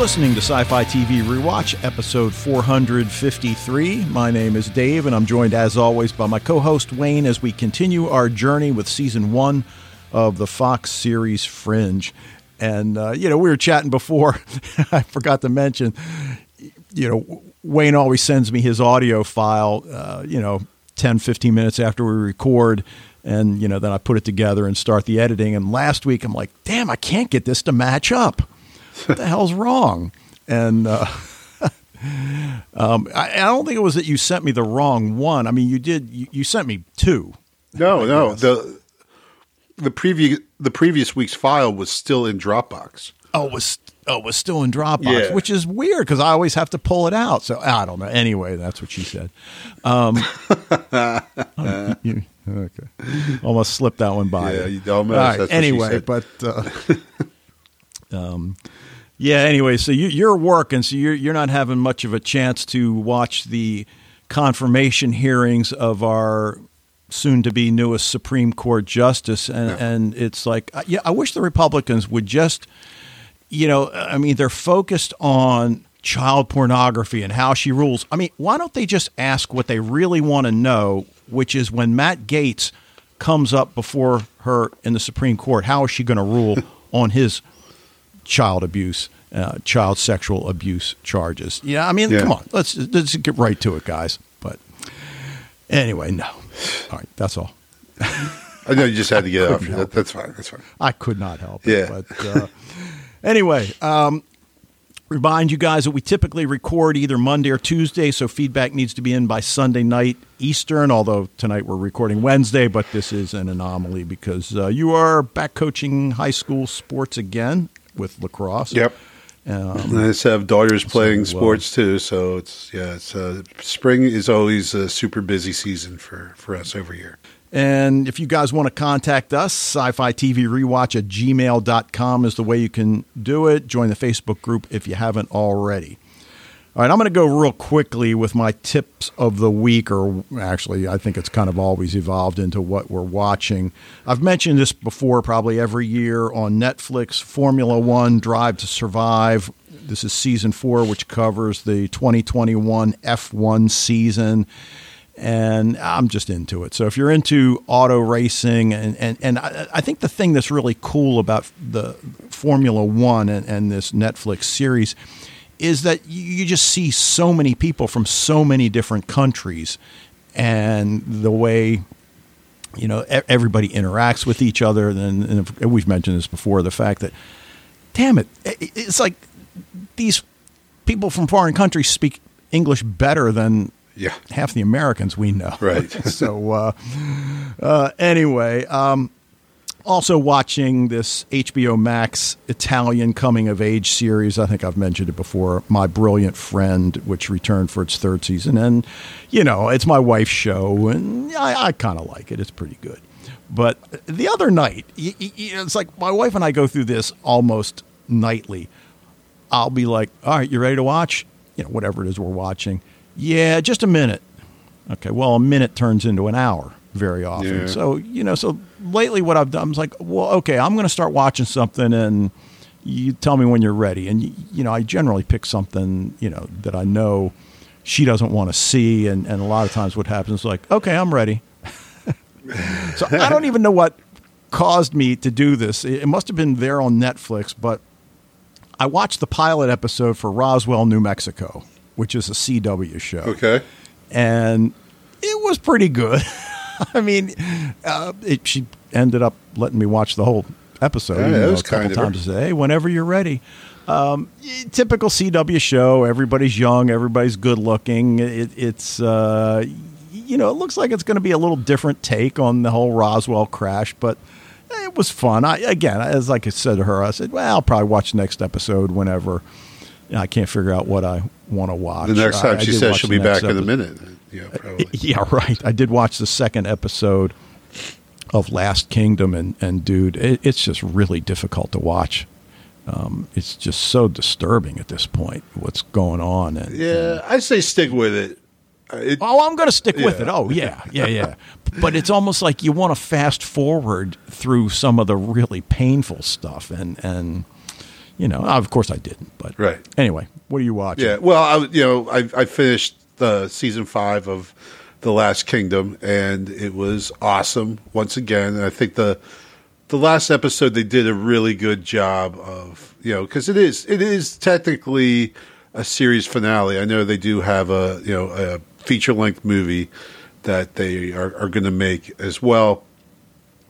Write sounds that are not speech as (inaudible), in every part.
listening to Sci Fi TV Rewatch, episode 453. My name is Dave, and I'm joined, as always, by my co host Wayne as we continue our journey with season one of the Fox series Fringe. And, uh, you know, we were chatting before. (laughs) I forgot to mention, you know, Wayne always sends me his audio file, uh, you know, 10, 15 minutes after we record. And, you know, then I put it together and start the editing. And last week I'm like, damn, I can't get this to match up what the hell's wrong? And uh, (laughs) um, I, I, don't think it was that you sent me the wrong one. I mean, you did. You, you sent me two. No, no. The the previous the previous week's file was still in Dropbox. Oh, it was oh, it was still in Dropbox, yeah. which is weird because I always have to pull it out. So I don't know. Anyway, that's what she said. Um, (laughs) oh, you, okay, almost slipped that one by. Yeah, you almost. Right, anyway, but. Uh, (laughs) um, yeah. Anyway, so you, you're working, so you're you're not having much of a chance to watch the confirmation hearings of our soon to be newest Supreme Court justice, and, and it's like, uh, yeah, I wish the Republicans would just, you know, I mean, they're focused on child pornography and how she rules. I mean, why don't they just ask what they really want to know, which is when Matt Gaetz comes up before her in the Supreme Court, how is she going to rule (laughs) on his child abuse, uh, child sexual abuse charges. Yeah, I mean, yeah. come on, let's let's get right to it, guys. But anyway, no. All right, that's all. I know you just had to get (laughs) off. That, that's fine. That's fine. I could not help it. Yeah. But uh, anyway, um, remind you guys that we typically record either Monday or Tuesday, so feedback needs to be in by Sunday night Eastern. Although tonight we're recording Wednesday, but this is an anomaly because uh, you are back coaching high school sports again with lacrosse. Yep. Um, I just have daughters playing so, sports too, so it's yeah. It's uh, spring is always a super busy season for for us over here. And if you guys want to contact us, sci fi TV rewatch at gmail.com is the way you can do it. Join the Facebook group if you haven't already. All right, I'm going to go real quickly with my tips of the week, or actually, I think it's kind of always evolved into what we're watching. I've mentioned this before, probably every year on Netflix Formula One Drive to Survive. This is season four, which covers the 2021 F1 season. And I'm just into it. So if you're into auto racing, and, and, and I, I think the thing that's really cool about the Formula One and, and this Netflix series is that you just see so many people from so many different countries and the way you know everybody interacts with each other. And, we've mentioned this before the fact that damn it it's like these people from foreign countries speak english better than yeah. half the americans we know. Right. (laughs) So uh, uh, anyway um, also watching this HBO Max Italian coming of age series. I think I've mentioned it before. My Brilliant Friend, which returned for its third season, and you know it's my wife's show, and I, I kind of like it. It's pretty good. But the other night, it's like my wife and I go through this almost nightly. I'll be like, "All right, you ready to watch? You know, whatever it is we're watching." Yeah, just a minute. Okay, well, a minute turns into an hour very often. Yeah. So, you know, so lately what I've done, I'm like, well, okay, I'm going to start watching something and you tell me when you're ready. And, you know, I generally pick something, you know, that I know she doesn't want to see. And, and a lot of times what happens is like, okay, I'm ready. (laughs) so I don't even know what caused me to do this. It must have been there on Netflix, but I watched the pilot episode for Roswell, New Mexico, which is a CW show. Okay. And it was pretty good. (laughs) (laughs) I mean, uh, it, she ended up letting me watch the whole episode yeah, you know, a couple times to say, hey, whenever you're ready. Um, typical CW show. Everybody's young. Everybody's good looking. It, it's uh, you know, it looks like it's going to be a little different take on the whole Roswell crash, but it was fun. I again, as like I said to her, I said, well, I'll probably watch the next episode whenever. I can't figure out what I want to watch. The next time I, she I says she'll be back episode. in a minute. Yeah, probably. (laughs) Yeah, right. I did watch the second episode of Last Kingdom, and and dude, it, it's just really difficult to watch. Um, it's just so disturbing at this point. What's going on? And, yeah, I say stick with it. Uh, it oh, I'm going to stick yeah. with it. Oh, yeah, yeah, yeah. but it's almost like you want to fast forward through some of the really painful stuff, and and you know, of course I didn't. But Right. Anyway, what are you watching? Yeah, well, I you know I I finished the season five of the Last Kingdom, and it was awesome once again. And I think the the last episode they did a really good job of you know because it is it is technically a series finale. I know they do have a you know a feature length movie that they are, are going to make as well.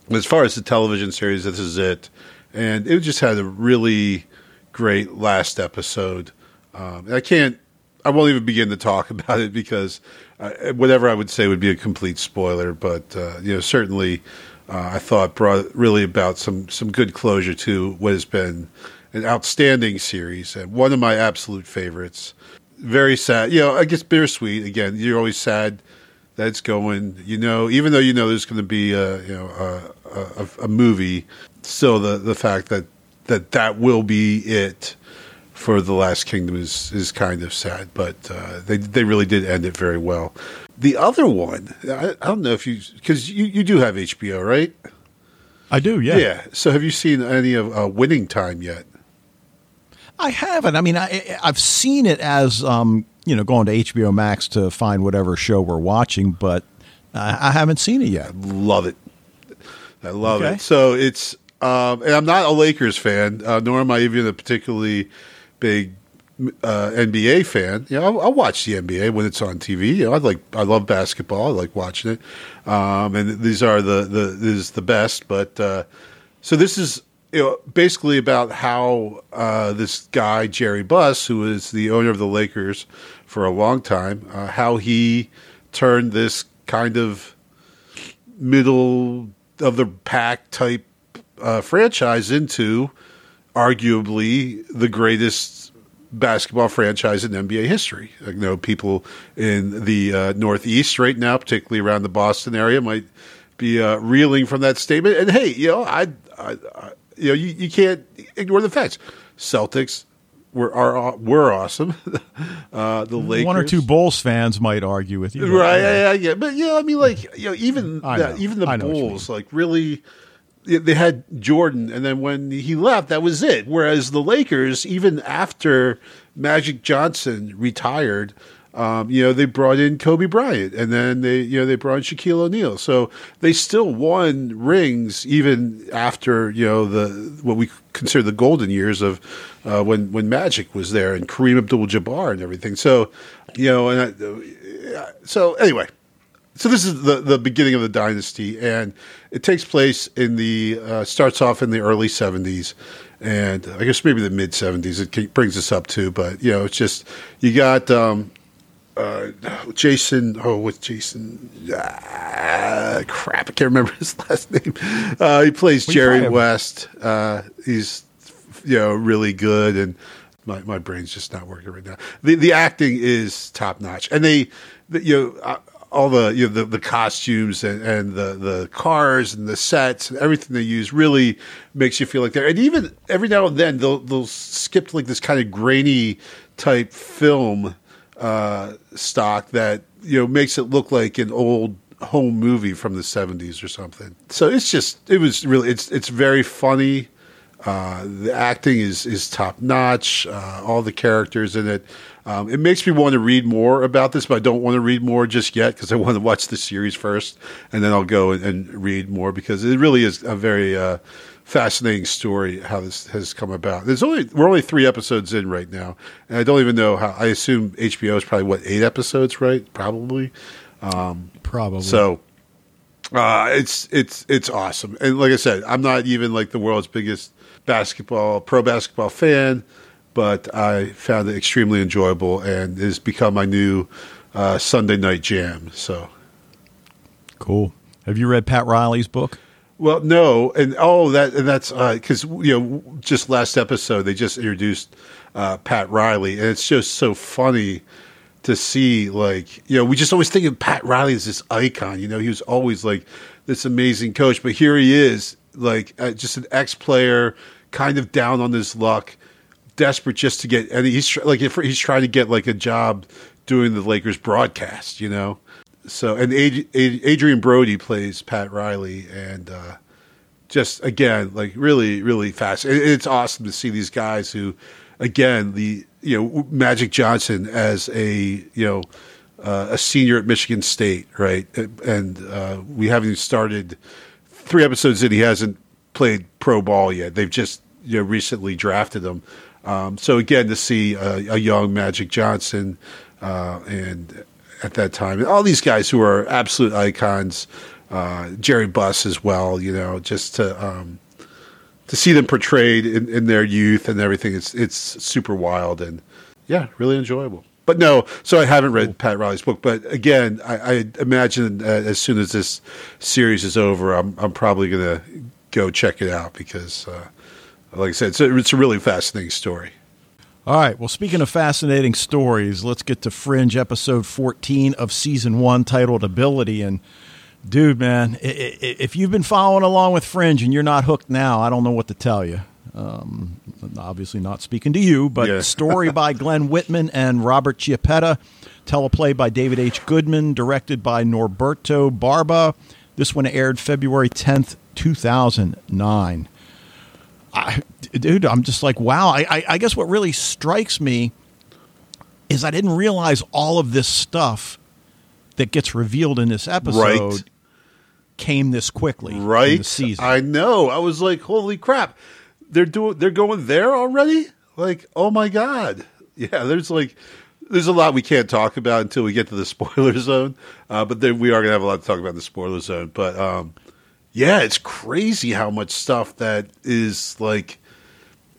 As far as the television series, this is it, and it just had a really great last episode. Um, I can't, I won't even begin to talk (laughs) about it because uh, whatever I would say would be a complete spoiler. But uh, you know, certainly, uh, I thought brought really about some some good closure to what has been an outstanding series and one of my absolute favorites. Very sad, you know. I guess bittersweet. Again, you're always sad that it's going. You know, even though you know there's going to be a you know a, a, a movie, still the the fact that that that will be it for the Last Kingdom is is kind of sad, but uh, they they really did end it very well. The other one, I, I don't know if you because you, you do have HBO, right? I do. Yeah. Yeah. So have you seen any of uh, Winning Time yet? I haven't. I mean, I, I've seen it as um, you know going to HBO Max to find whatever show we're watching, but I, I haven't seen it yet. Love it. I love Okay. it. So it's, um, and I'm not a Lakers fan, uh, nor am I even a particularly big uh, NBA fan. You know, I'll, I'll watch the NBA when it's on TV. You know, I like, I love basketball. I like watching it. Um, and these are the the is the best. But uh, so this is you know basically about how uh, this guy Jerry Buss, who is the owner of the Lakers for a long time, uh, how he turned this kind of middle of the pack type uh, franchise into arguably the greatest basketball franchise in NBA history. I know people in the uh, Northeast right now, particularly around the Boston area, might be uh, reeling from that statement. And hey, you know, I, I, I you know, you, you can't ignore the facts. Celtics were are were awesome. (laughs) uh, the Lakers, One or two Bulls fans might argue with you, right? Yeah, yeah, yeah. But yeah, I mean, like you know, even I the- even the I know what you Bulls, like really, they- had Jordan, and then when he left, that was it. Whereas the Lakers, even after Magic Johnson retired. Um, you know, they brought in Kobe Bryant and then they, you know, they brought in Shaquille O'Neal. So they still won rings even after, you know, the, what we consider the golden years of, uh, when, when Magic was there and Kareem Abdul Jabbar and everything. So, you know, and I, so anyway, so this is the the beginning of the dynasty, and it takes place in the uh, starts off in the early seventies, and I guess maybe the mid seventies. It brings us up to, but you know, it's just you got um, uh, Jason. Oh, what's Jason? Ah, crap, I can't remember (laughs) his last name. Uh, he plays We Jerry. West. Uh, he's you know really good and my, my brain's just not working right now the the acting is top notch and they you know all the you know the, the costumes and, and the the cars and the sets and everything they use really makes you feel like they're and even every now and then they'll they'll skip to like this kind of grainy type film uh, stock that you know makes it look like an old home movie from the 70s or something. So it's just it was really it's it's very funny uh, the acting is is top notch. Uh, all the characters in it. Um, it makes me want to read more about this, but I don't want to read more just yet because I want to watch the series first, and then I'll go and, and read more because it really is a very uh, fascinating story how this has come about. There's only we're only three episodes in right now, and I don't even know how. I assume HBO is probably what eight episodes, right? Probably. Probably. So uh, it's it's it's awesome, and like I said, I'm not even like the world's biggest basketball pro basketball fan, but I found it extremely enjoyable, and has become my new uh, Sunday night jam. So, cool. Have you read Pat Riley's book? well, no, and oh, that and that's because you know just last episode they just introduced uh, Pat Riley, and it's just so funny to see like you know we just always think of Pat Riley as this icon. You know, he was always like this amazing coach, but here he is, like uh, just an ex player, kind of down on his luck, desperate just to get. And he's like if he's trying to get like a job doing the Lakers broadcast. You know, so and Ad- Ad- Adrien Brody plays Pat Riley, and uh, just again, like really, really fast. It, it's awesome to see these guys who, again, the you know Magic Johnson as a you know uh, a senior at Michigan State, right? And uh, we haven't started three episodes that He hasn't played pro ball yet. They've just you know recently drafted him. Um, so again, to see a, a young Magic Johnson uh, and at that time, and all these guys who are absolute icons, uh, Jerry Buss as well. You know, just to um, to see them portrayed in, in their youth and everything, it's it's super wild and yeah, really enjoyable. But no, so I haven't read Pat Riley's book. But again, I, I imagine uh, as soon as this series is over, I'm I'm probably gonna go check it out because, uh, like I said, it's a, it's a really fascinating story. All right. Well, speaking of fascinating stories, let's get to Fringe episode 14 of season one titled Ability. And, dude, man, if you've been following along with Fringe and you're not hooked now, I don't know what to tell you. Um, obviously, not speaking to you, but yeah. story by (laughs) Glen Whitman and Robert Chiappetta, teleplay by David H. Goodman, directed by Norberto Barba. This one aired February 10th, 2009. I, dude, I'm just like, wow. I, I, I guess what really strikes me is I didn't realize all of this stuff that gets revealed in this episode right. came this quickly. Right. season. I know. I was like, holy crap. They're doing they're going there already? Like, oh my God. Yeah, there's like there's a lot we can't talk about until we get to the (laughs) spoiler zone. Uh, but then we are gonna have a lot to talk about in the spoiler zone. But um, yeah, it's crazy how much stuff that is like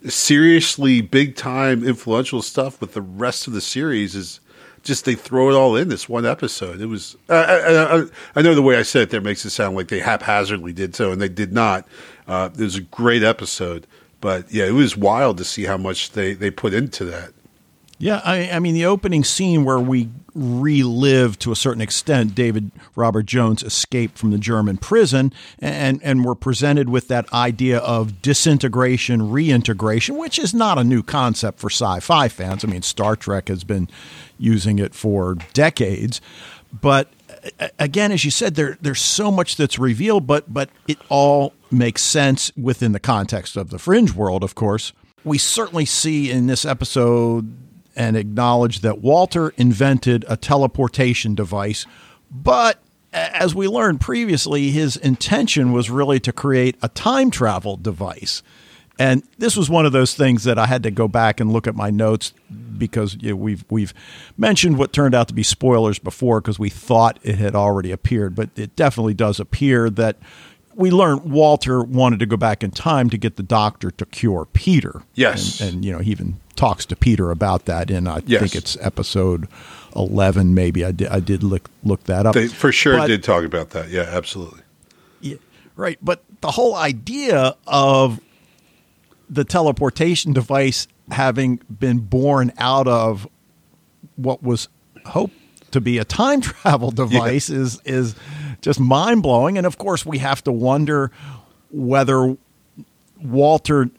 seriously big time influential stuff with the rest of the series is just they throw it all in this one episode. It was I, I, I know the way I said it there makes it sound like they haphazardly did so, and they did not. Uh, it was a great episode, but yeah, it was wild to see how much they they put into that. Yeah, I, I, mean the opening scene where we relive to a certain extent David Robert Jones' escape from the German prison, and and we're presented with that idea of disintegration, reintegration, which is not a new concept for sci-fi fans. I mean, Star Trek has been using it for decades, but again, as you said, there there's so much that's revealed, but but it all makes sense within the context of the fringe world, of course. We certainly see in this episode and acknowledge that Walter invented a teleportation device, but as we learned previously, his intention was really to create a time travel device. And this was one of those things that I had to go back and look at my notes because you know, we've we've mentioned what turned out to be spoilers before because we thought it had already appeared, but it definitely does appear that we learned Walter wanted to go back in time to get the doctor to cure Peter. Yes, and, and you know he even talks to Peter about that in I yes. think it's episode eleven. Maybe I did I did look look that up. They for sure but, did talk about that. Yeah, absolutely. Yeah, right. But the whole idea of the teleportation device having been born out of what was hoped to be a time (laughs) travel device yeah. is is just mind blowing. And of course, we have to wonder whether Walter,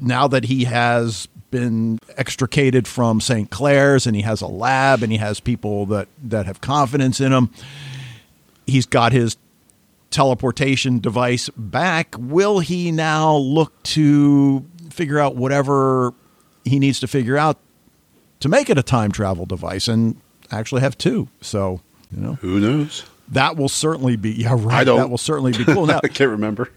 now that he has been extricated from St. Clair's and he has a lab and he has people that, that have confidence in him, he's got his teleportation device back. Will he now look to figure out whatever he needs to figure out to make it a time travel device and actually have two? So, you know, who knows? That will certainly be yeah right. I don't. That will certainly be cool. (laughs) Now, I can't remember.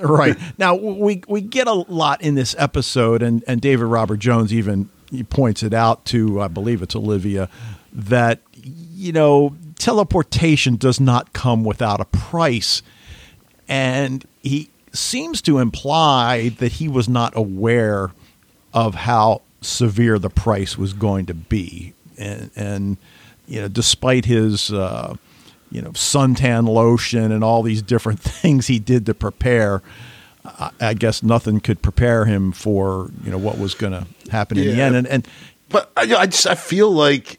right now, we we get a lot in this episode, and and David Robert Jones even he points it out to I believe it's Olivia that you know teleportation does not come without a price, and he seems to imply that he was not aware of how severe the price was going to be, and and you know despite his. Uh, you know, suntan lotion and all these different (laughs) things he did to prepare. I, I guess nothing could prepare him for you know what was going to happen yeah. in the end. And, and but I, I just I feel like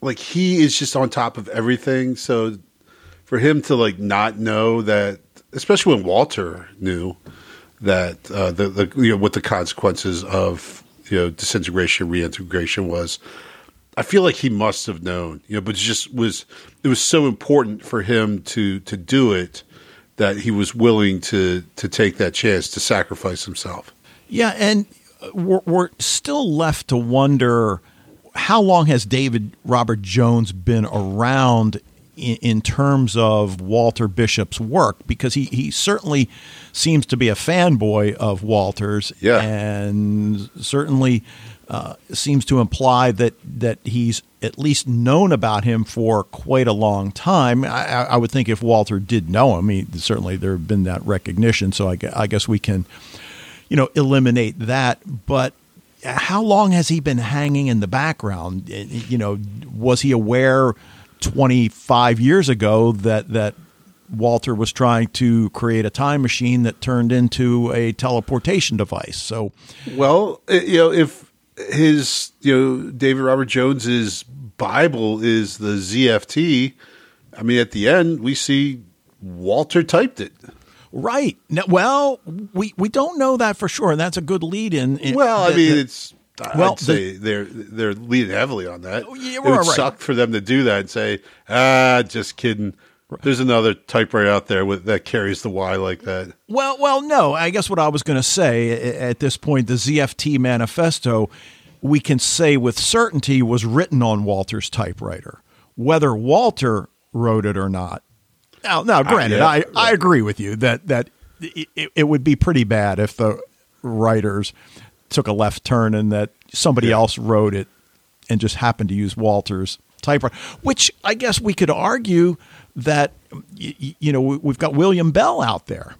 like he is just on top of everything. So for him to like not know that, especially when Walter knew that uh, the, the you know what the consequences of you know disintegration reintegration was I feel like he must have known, you know, but it just was it was so important for him to to do it that he was willing to to take that chance to sacrifice himself. Yeah, and we're, we're still left to wonder how long has David Robert Jones been around in, in, terms of Walter Bishop's work? Because he, he certainly seems to be a fanboy of Walter's, yeah. and certainly uh, seems to imply that that he's at least known about him for quite a long time. I, I would think if Walter did know him, he, certainly there have been that recognition. So I, I guess we can, you know, eliminate that. But how long has he been hanging in the background? You know, was he aware 25 years ago that that Walter was trying to create a time machine that turned into a teleportation device? So, well, you know, if his you know David Robert Jones's Bible is the ZFT, I mean, at the end we see Walter typed it. Right. Now, well, we, we don't know that for sure, and that's a good lead in. in well, the, I mean, the, it's well, I'd say the, they're they're leading heavily on that. Yeah, it would right. suck for them to do that and say, ah, just kidding. There's another typewriter out there with, that carries the Y like that. Well, well, no. I guess what I was going to say at this point, the ZFT manifesto, we can say with certainty was written on Walter's typewriter. Whether Walter wrote it or not, now, now, granted, uh, yeah, I, I agree with you that that it, it, would be pretty bad if the writers took a left turn and that somebody yeah. else wrote it and just happened to use Walter's typewriter. Which I guess we could argue that you, know we've got William Bell out there,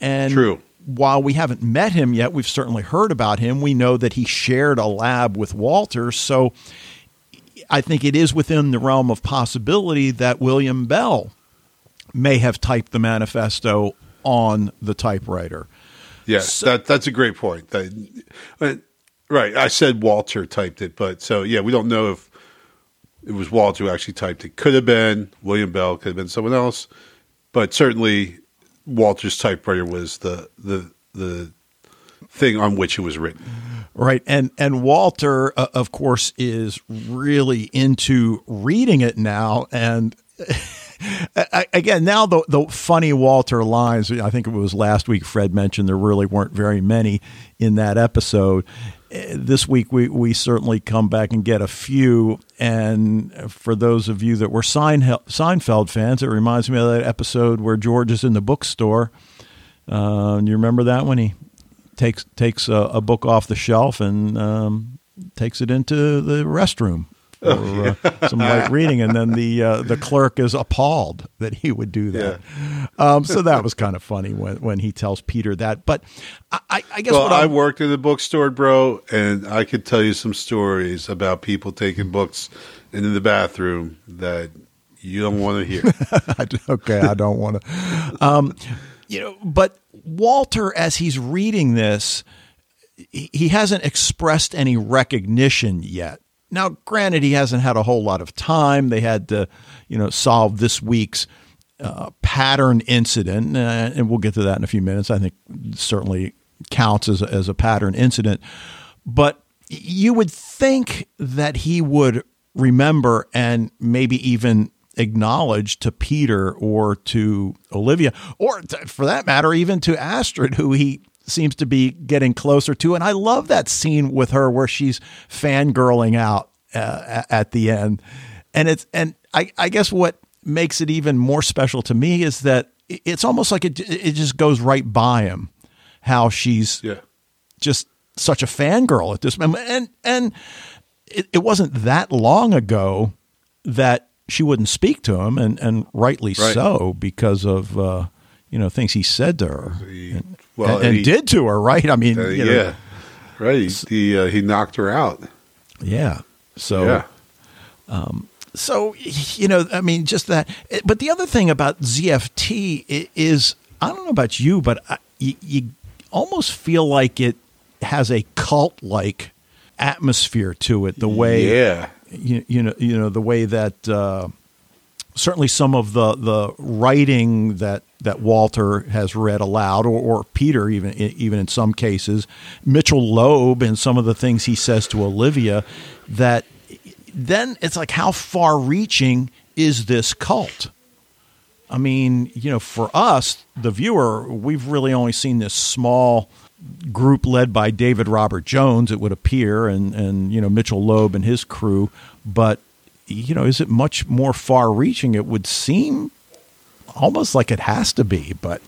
and True. While we haven't met him yet, we've certainly heard about him. We know that he shared a lab with Walter, so I think it is within the realm of possibility that William Bell may have typed the manifesto on the typewriter. Yes, so, that that's a great point. That, uh, right, I said Walter typed it, but so yeah, we don't know if it was Walter who actually typed it. Could have been William Bell, could have been someone else, but certainly Walter's typewriter was the the the thing on which it was written. Right, and and Walter, uh, of course, is really into reading it now, and (laughs) again, now the the funny Walter lines. I think it was last week. Fred mentioned there really weren't very many in that episode. Eh, this week we we certainly come back and get a few. And for those of you that were Seinfeld fans, it reminds me of that episode where George is in the bookstore. Uh, you remember that when he takes takes a, a book off the shelf and um, takes it into the restroom (laughs) or uh, some light reading, and then the uh, the clerk is appalled that he would do that. Yeah. Um, so that was kind of funny when when he tells Peter that. But I, I guess well, I worked in the bookstore, bro, and I could tell you some stories about people taking books into the bathroom that you don't want to hear. (laughs) okay, I don't want to. Um, you know, but Walter, as he's reading this, he hasn't expressed any recognition yet now, granted, he hasn't had a whole lot of time. They had to, you know, solve this week's uh, pattern incident, uh, and we'll get to that in a few minutes. I think certainly counts as a, as a pattern incident, but you would think that he would remember and maybe even acknowledge to Peter or to Olivia, or to, for that matter, even to Astrid, who he seems to be getting closer to. And I love that scene with her where she's fangirling out uh, at the end. And it's and I, I guess what makes it even more special to me is that it's almost like it it just goes right by him how she's yeah. just such a fangirl at this moment. And and it, it wasn't that long ago that she wouldn't speak to him, and and rightly right. so because of uh, you know things he said to her. He, and, well, and, and he, did to her, right? I mean, uh, yeah, know, right. He uh, he knocked her out. Yeah. So, yeah. Um, so you know, I mean, just that. But the other thing about ZFT is, I don't know about you, but I, you, you almost feel like it has a cult like atmosphere to it. The way, yeah, you, you know, you know, the way that. Uh, certainly some of the, the writing that, that Walter has read aloud, or, or Peter, even even in some cases, Mitchell Loeb, and some of the things he says to Olivia, that then it's like how far reaching is this cult? I mean, you know, for us, the viewer, we've really only seen this small group led by David Robert Jones, it would appear, and, and you know, Mitchell Loeb and his crew. But, you know, is it much more far reaching? It would seem almost like it has to be, but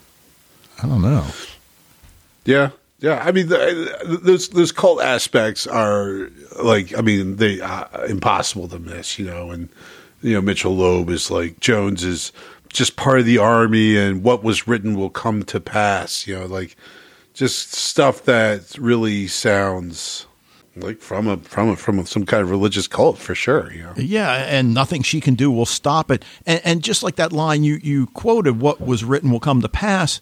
I don't know. Yeah, yeah. I mean, those those cult aspects are like, I mean, they uh, impossible to miss. You know, and you know, Mitchell Loeb is like Jones is just part of the army, and what was written will come to pass. You know, like just stuff that really sounds like from a from a, from some kind of religious cult for sure. You know? Yeah, and nothing she can do will stop it. And, and just like that line you you quoted, what was written will come to pass.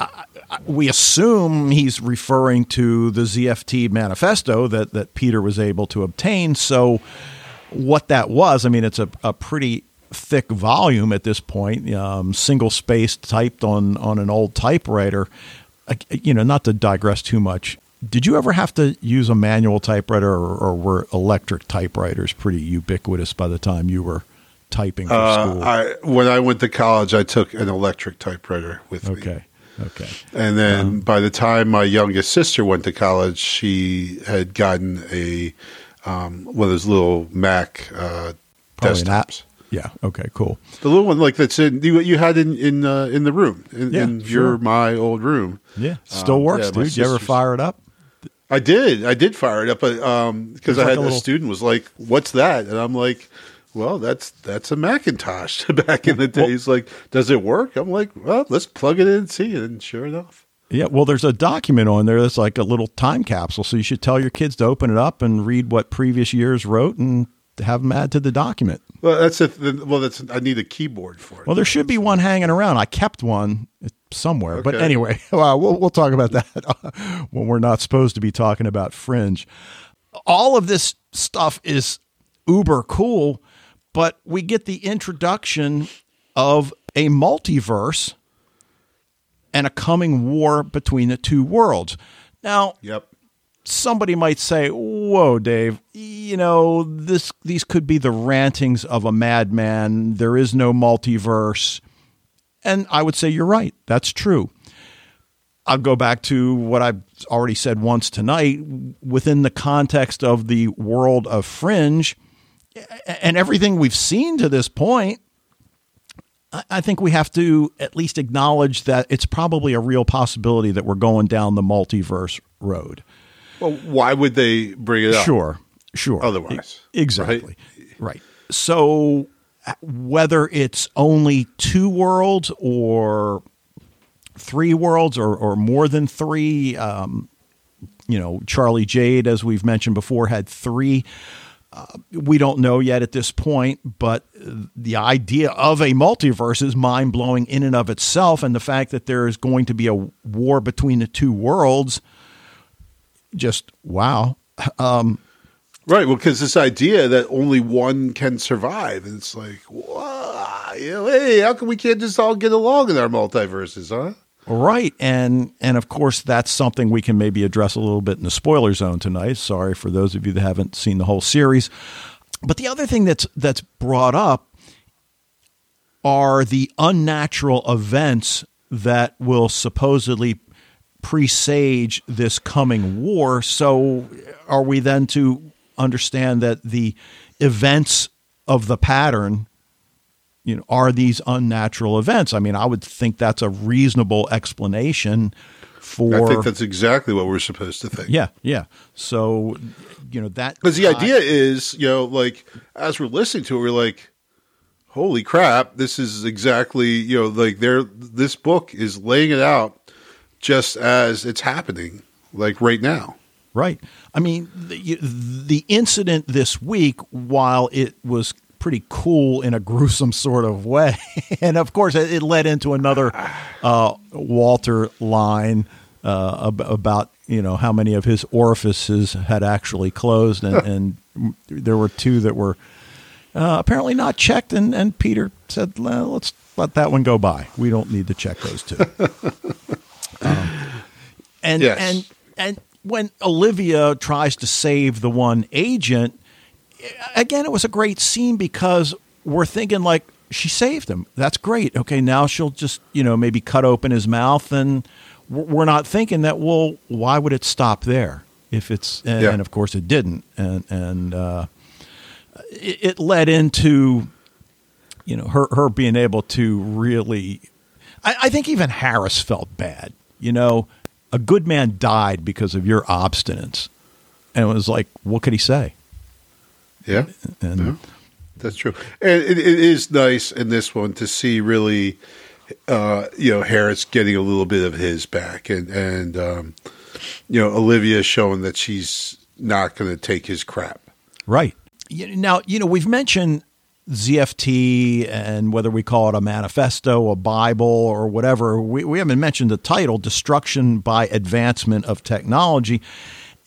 I, I, we assume he's referring to the ZFT manifesto that that Peter was able to obtain. So, what that was, I mean, it's a, a pretty thick volume at this point, um, single spaced, typed on on an old typewriter. You know, not to digress too much did you ever have to use a manual typewriter, or, or were electric typewriters pretty ubiquitous by the time you were typing for uh, school? I, when I went to college, I took an electric typewriter with okay. me. Okay. Okay. And then um, by the time my youngest sister went to college, she had gotten a um, one of those little Mac uh, desktops. Yeah. Okay. Cool. The little one, like that's in you, you had in in uh, in the room in, yeah, in sure. your my old room. Yeah. Still um, works, yeah, dude. You ever fire it up? I did. I did fire it up, but um, because I like had a little- student was like, "What's that?" And I'm like, "Well, that's that's a Macintosh." (laughs) Back in the day, he's like, "Does it work?" I'm like, "Well, let's plug it in and see." And sure enough, Yeah, well, there's a document on there that's like a little time capsule. So you should tell your kids to open it up and read what previous years wrote and have them add to the document. well, that's a well, that's I need a keyboard for it. Well, there should be one hanging around. I kept one uh, somewhere. But anyway, (laughs) well, we'll, we'll talk about that (laughs) when we're not supposed to be talking about Fringe. All of this stuff is uber cool, but we get the introduction of a multiverse and a coming war between the two worlds. Now, Yep. Somebody might say, "Whoa, Dave, you know this these could be the rantings of a madman. There is no multiverse." And I would say you're right. That's true. I'll go back to what I've already said once tonight within the context of the world of Fringe and everything we've seen to this point. I- I think we have to at least acknowledge that it's probably a real possibility that we're going down the multiverse road. Well, why would they bring it up? Sure, sure. Otherwise, exactly. Right. So uh, whether it's only two worlds or three worlds or, or more than three, um, you know, Charlie Jade, as we've mentioned before, had three. Uh, we don't know yet at this point, but the idea of a multiverse is mind blowing in and of itself. And the fact that there is going to be a war between the two worlds, just wow. Um, Right. Well, because this idea that only one can survive, and it's like, wow, you know, hey, how come we can't just all get along in our multiverses, huh? Right, and and of course that's something we can maybe address a little bit in the spoiler zone tonight. Sorry for those of you that haven't seen the whole series. But the other thing that's that's brought up are the unnatural events that will supposedly presage this coming war. So are we then to understand that the events of the pattern you know are these unnatural events i mean i would think that's a reasonable explanation for I think that's exactly what we're supposed to think. yeah yeah so you know that Because the idea is, you know, like as we're listening to it, we're like, "Holy crap! This is exactly, you know, like there. This book is laying it out just as it's happening, like right now." Right. I mean, the, the incident this week, while it was pretty cool in a (laughs) gruesome sort of way, (laughs) and of course, it, led into another (sighs) uh, Walter line uh, ab- about you know how many of his orifices had actually closed, and, (laughs) and there were two that were uh, apparently not checked, and, and Peter said, "Well, "Let's let that one go by. We don't need to check those two. Um, and Yes. and and when Olivia tries to save the one agent, again, it was a great scene because we're thinking like she saved him. That's great. Okay, now she'll just you know maybe cut open his mouth, and we're not thinking that. Well, why would it stop there? If it's and, Yeah. and of course it didn't, and and uh, it, it led into you know her her being able to really. I, I think even Harris felt bad. You know, a good man died because of your obstinance, and it was like, what could he say? Yeah. And Yeah. That's true, and it, it is nice in this one to see really, uh, you know, Harris getting a little bit of his back, and and um, you know, Olivia showing that she's not going to take his crap. Right. Now, you know, we've mentioned ZFT and whether we call it a manifesto, a Bible, or whatever. We, we haven't mentioned the title, Destruction by Advancement of Technology.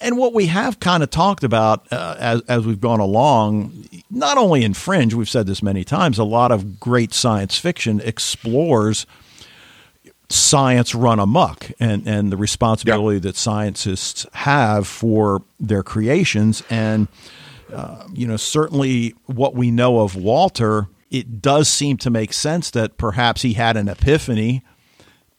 And what we have kind of talked about uh, as, as we've gone along, not only in Fringe, we've said this many times, a lot of great science fiction explores science run amok and, and the responsibility that scientists have for their creations. And, uh, you know, certainly what we know of Walter, it does seem to make sense that perhaps he had an epiphany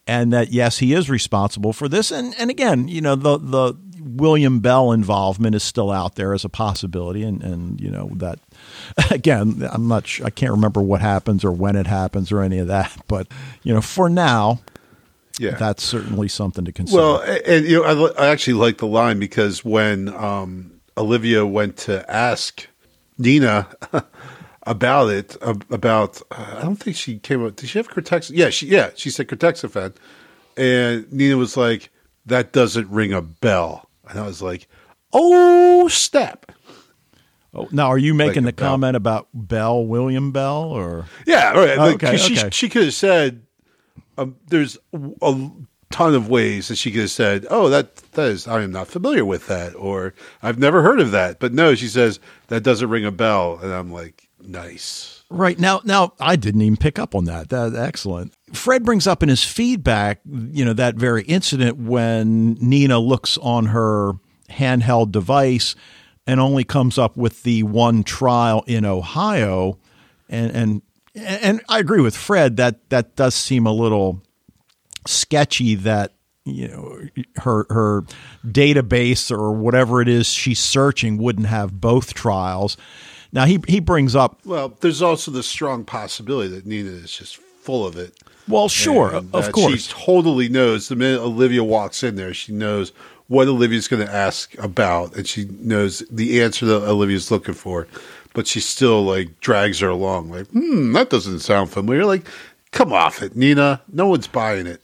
and that, yes, he is responsible for this. And, and again, you know, the, the William Bell involvement is still out there as a possibility. And, and you know, that, (laughs) again, I'm not sure, I can't remember what happens or when it happens or any of that. But, you know, for now, Yeah, that's certainly something to consider. Well, and you know, I, I actually like the line because when um, Olivia went to ask Nina (laughs) about it, about uh, I don't think she came up. Did she have Cortex? Yeah, she yeah she said Cortexiphen, and Nina was like, "That doesn't ring a bell," and I was like, "Oh, snap!" oh, now, are you making like the Bell. comment about Bell, William Bell, or Yeah, right. Like, Okay, 'cause she okay. she could have said, um, "There's a ton of ways that she could have said, oh, that that is I am not familiar with that, or I've never heard of that." But no, she says that doesn't ring a bell, and I'm like, nice. Right now, now I didn't even pick up on that. That excellent. Fred brings up in his feedback, you know, that very incident when Nina looks on her handheld device and only comes up with the one trial in Ohio, and and and I agree with Fred that that does seem a little sketchy that you know her her database or whatever it is she's searching wouldn't have both trials. Now he he brings up Well, there's also the strong possibility that Nina is just full of it. well sure and of course she totally knows. The minute Olivia walks in there, she knows what Olivia's going to ask about, and she knows the answer that Olivia's looking for. But she still like drags her along, like, hmm, that doesn't sound familiar. Like, come off it, Nina. No one's buying it.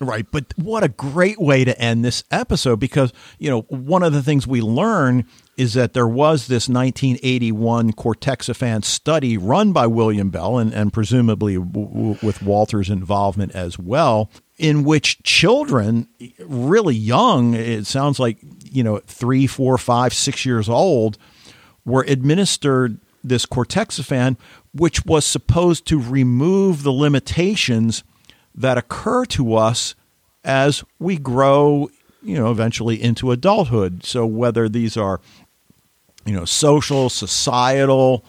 Right, but what a great way to end this episode because, you know, one of the things we learn is that there was this 1981 Cortexiphan study run by William Bell and, and presumably w- w- with Walter's involvement as well, in which children, really young, it sounds like, you know, three, four, five, six years old, were administered this Cortexiphan, which was supposed to remove the limitations that occur to us as we grow, you know, eventually into adulthood. So whether these are, you know, social, societal,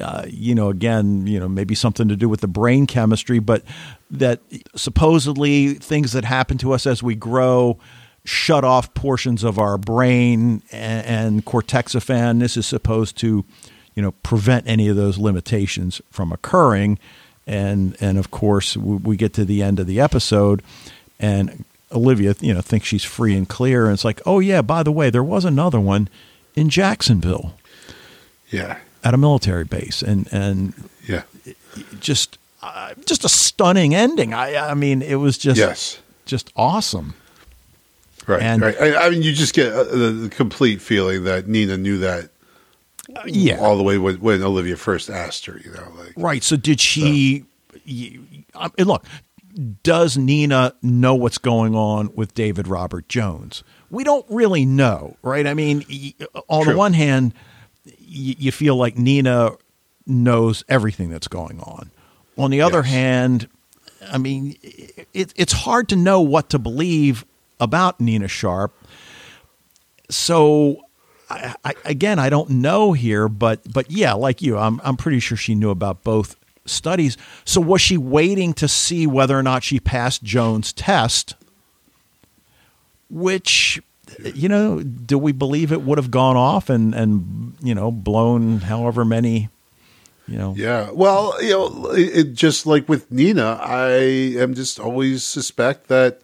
uh, you know, again, you know, maybe something to do with the brain chemistry, but that supposedly things that happen to us as we grow shut off portions of our brain and, and cortexiphan. This is supposed to, you know, prevent any of those limitations from occurring. And and of course, we, we get to the end of the episode, and Olivia, you know, thinks she's free and clear, and it's like, oh yeah, by the way, there was another one in Jacksonville Yeah, at a military base, and and yeah, just uh, just a stunning ending. I I mean, it was just yes, just awesome. right, And- right. I, I mean, you just get uh, the, the complete feeling that Nina knew that Yeah, all the way when, when Olivia first asked her. You know, like, Right. So did she? y- I mean, um, look, does Nina know what's going on with David Robert Jones? We don't really know, right? I mean, y- on the one hand, y- you feel like Nina knows everything that's going on. On the other Yes. hand, I mean, it, it's hard to know what to believe about Nina Sharp. So, I, I, again, I don't know here, but but yeah, like you, I'm I'm pretty sure she knew about both studies. So was she waiting to see whether or not she passed Jones' test? Which, you know, do we believe it would have gone off and and you know blown however many, you know? Yeah. Well, you know, it, just like with Nina, I am just always suspect that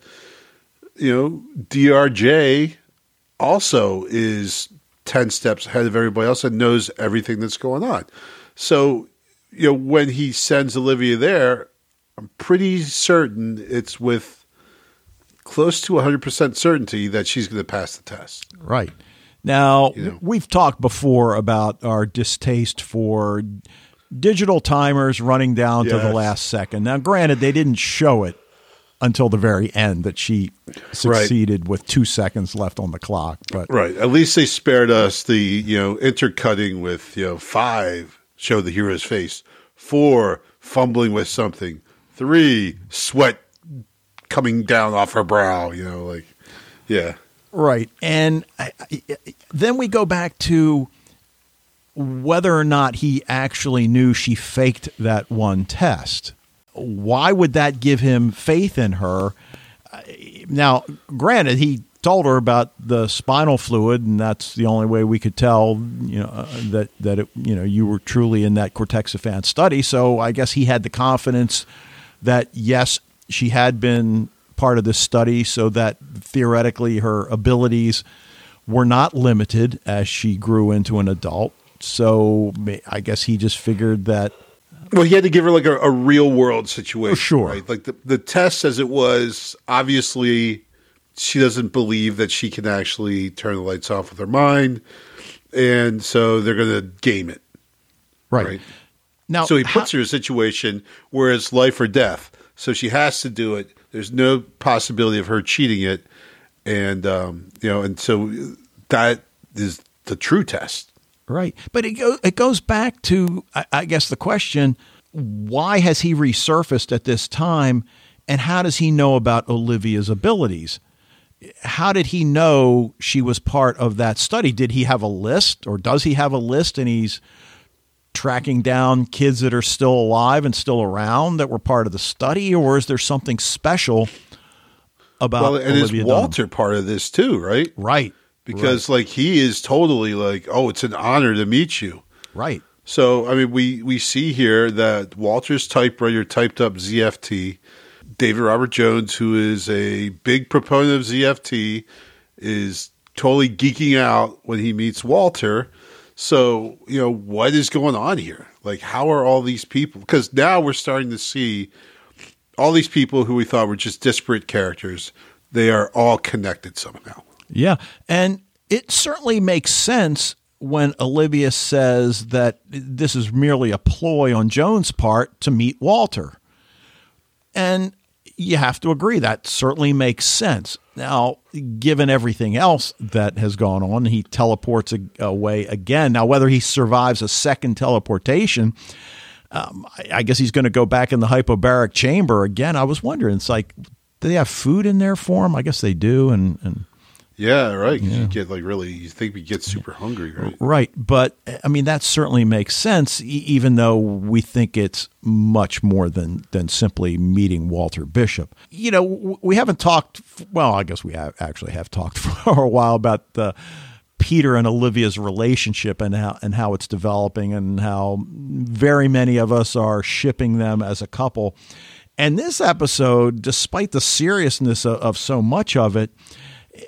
you know DRJ also is 10 steps ahead of everybody else and knows everything that's going on. So, you know, when he sends Olivia there, I'm pretty certain it's with close to 100% certainty that she's going to pass the test. Right. Now, You know. we've talked before about our distaste for digital timers running down to the last second. Now, granted, they didn't show it until the very end that she succeeded with two seconds left on the clock. But Right. At least they spared us the, you know, intercutting with, you know, five, show the hero's face, four, fumbling with something, three, sweat coming down off her brow, you know, like, yeah. Right. And I, I, then we go back to whether or not he actually knew she faked that one test. Why would that give him faith in her? Uh, Now, granted, he told her about the spinal fluid, and that's the only way we could tell, you know, uh, that that it, you know you were truly in that cortexiphan study. So I guess he had the confidence that yes, she had been part of this study, so that theoretically her abilities were not limited as she grew into an adult. So I guess he just figured that Well, he had to give her like a, a real world situation. Sure. Right? Like the, the test as it was, obviously, she doesn't believe that she can actually turn the lights off with her mind. And so they're going to game it. Right. right? now. So he how- puts her in a situation where it's life or death. So she has to do it. There's no possibility of her cheating it. And, um, you know, and so that is the true test. Right. But it, go, it goes back to, I, I guess, the question why has he resurfaced at this time and how does he know about Olivia's abilities? How did he know she was part of that study? Did he have a list or does he have a list and he's tracking down kids that are still alive and still around that were part of the study or is there something special about Well, and Olivia is Dunham? Walter part of this too, right? Right. Because like he is totally like, oh, it's an honor to meet you. Right. So I mean, we we see here that Walter's typewriter typed up ZFT. David Robert Jones, who is a big proponent of ZFT, is totally geeking out when he meets Walter. So you know what is going on here? Like, how are all these people? Because now we're starting to see all these people who we thought were just disparate characters. They are all connected somehow. Yeah. And it certainly makes sense when Olivia says that this is merely a ploy on Jones' part to meet Walter. And you have to agree that certainly makes sense. Now, given everything else that has gone on, he teleports away again. Now, whether he survives a second teleportation, um, I, guess he's going to go back in the hypobaric chamber again. I was wondering, it's like, do they have food in there for him? I guess they do. And, and Yeah, right. 'cause You get like really, you think we get super hungry, right? Right, but I mean that certainly makes sense, e- even though we think it's much more than than simply meeting Walter Bishop. You know, we haven't talked. Well, I guess we have actually have talked (laughs) for a while about the Peter and Olivia's relationship and how and how it's developing, and how very many of us are shipping them as a couple. And this episode, despite the seriousness of, of so much of it,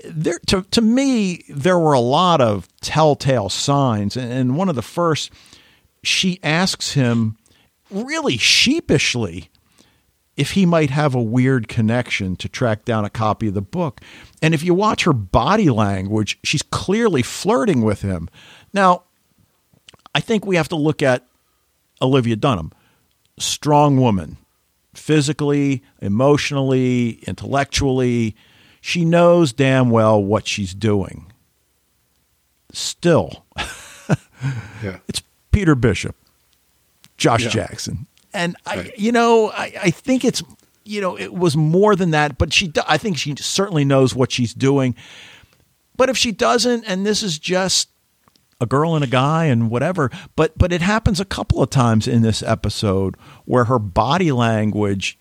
there to to me there were a lot of telltale signs and, one of the first she asks him really sheepishly if he might have a weird connection to track down a copy of the book and if you watch her body language she's clearly flirting with him now i think we have to look at olivia dunham strong woman physically, emotionally, intellectually. She knows damn well what she's doing. Still, (laughs) Yeah. it's Peter Bishop, Josh Yeah. Jackson, and I, Right. you know, I, I think it's, you know, it was more than that. But she, I think she certainly knows what she's doing. But if she doesn't, and this is just a girl and a guy and whatever. But but it happens a couple of times in this episode where her body language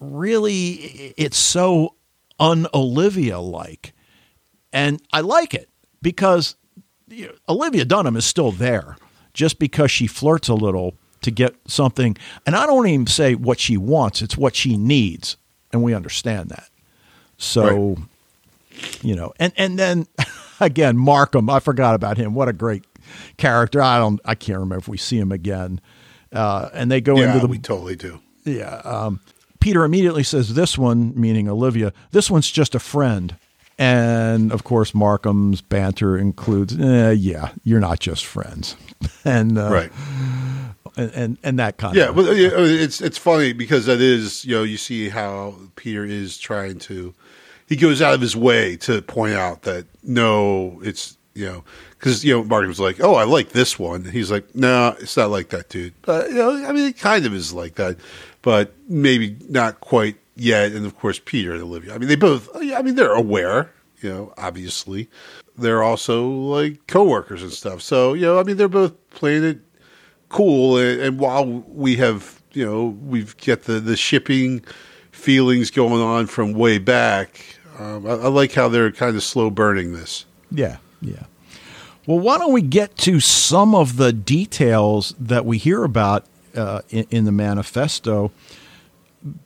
really it's so un Olivia like, and I like it because you know, Olivia Dunham is still there just because she flirts a little to get something. And I don't even say what she wants; it's what she needs, and we understand that. So, right. you know, and and then (laughs) again, Markham. I forgot about him. What a great character. I don't. I can't remember if we see him again. Uh, and they go yeah, into the. We totally do. Yeah. Um, Peter immediately says, "This one, meaning Olivia, this one's just a friend." And of course, Markham's banter includes, eh, "Yeah, you're not just friends," (laughs) and uh, right. And, and, and that kind of yeah, of well, it's it's funny because that is you know you see how Peter is trying to he goes out of his way to point out that no, it's you know because you know Marty was like, oh, I like this one. He's like, no, nah, it's not like that, dude. But you know, I mean, it kind of is like that, but maybe not quite yet. And of course, Peter and Olivia. I mean, they both. I mean, they're aware. You know, obviously, they're also like coworkers and stuff. So you know, I mean, they're both playing it cool. And, and while we have, you know, we've got the the shipping feelings going on from way back. Um, I, I like how they're kind of slow burning this. Yeah, yeah. Well, why don't we get to some of the details that we hear about uh, in, in, the manifesto?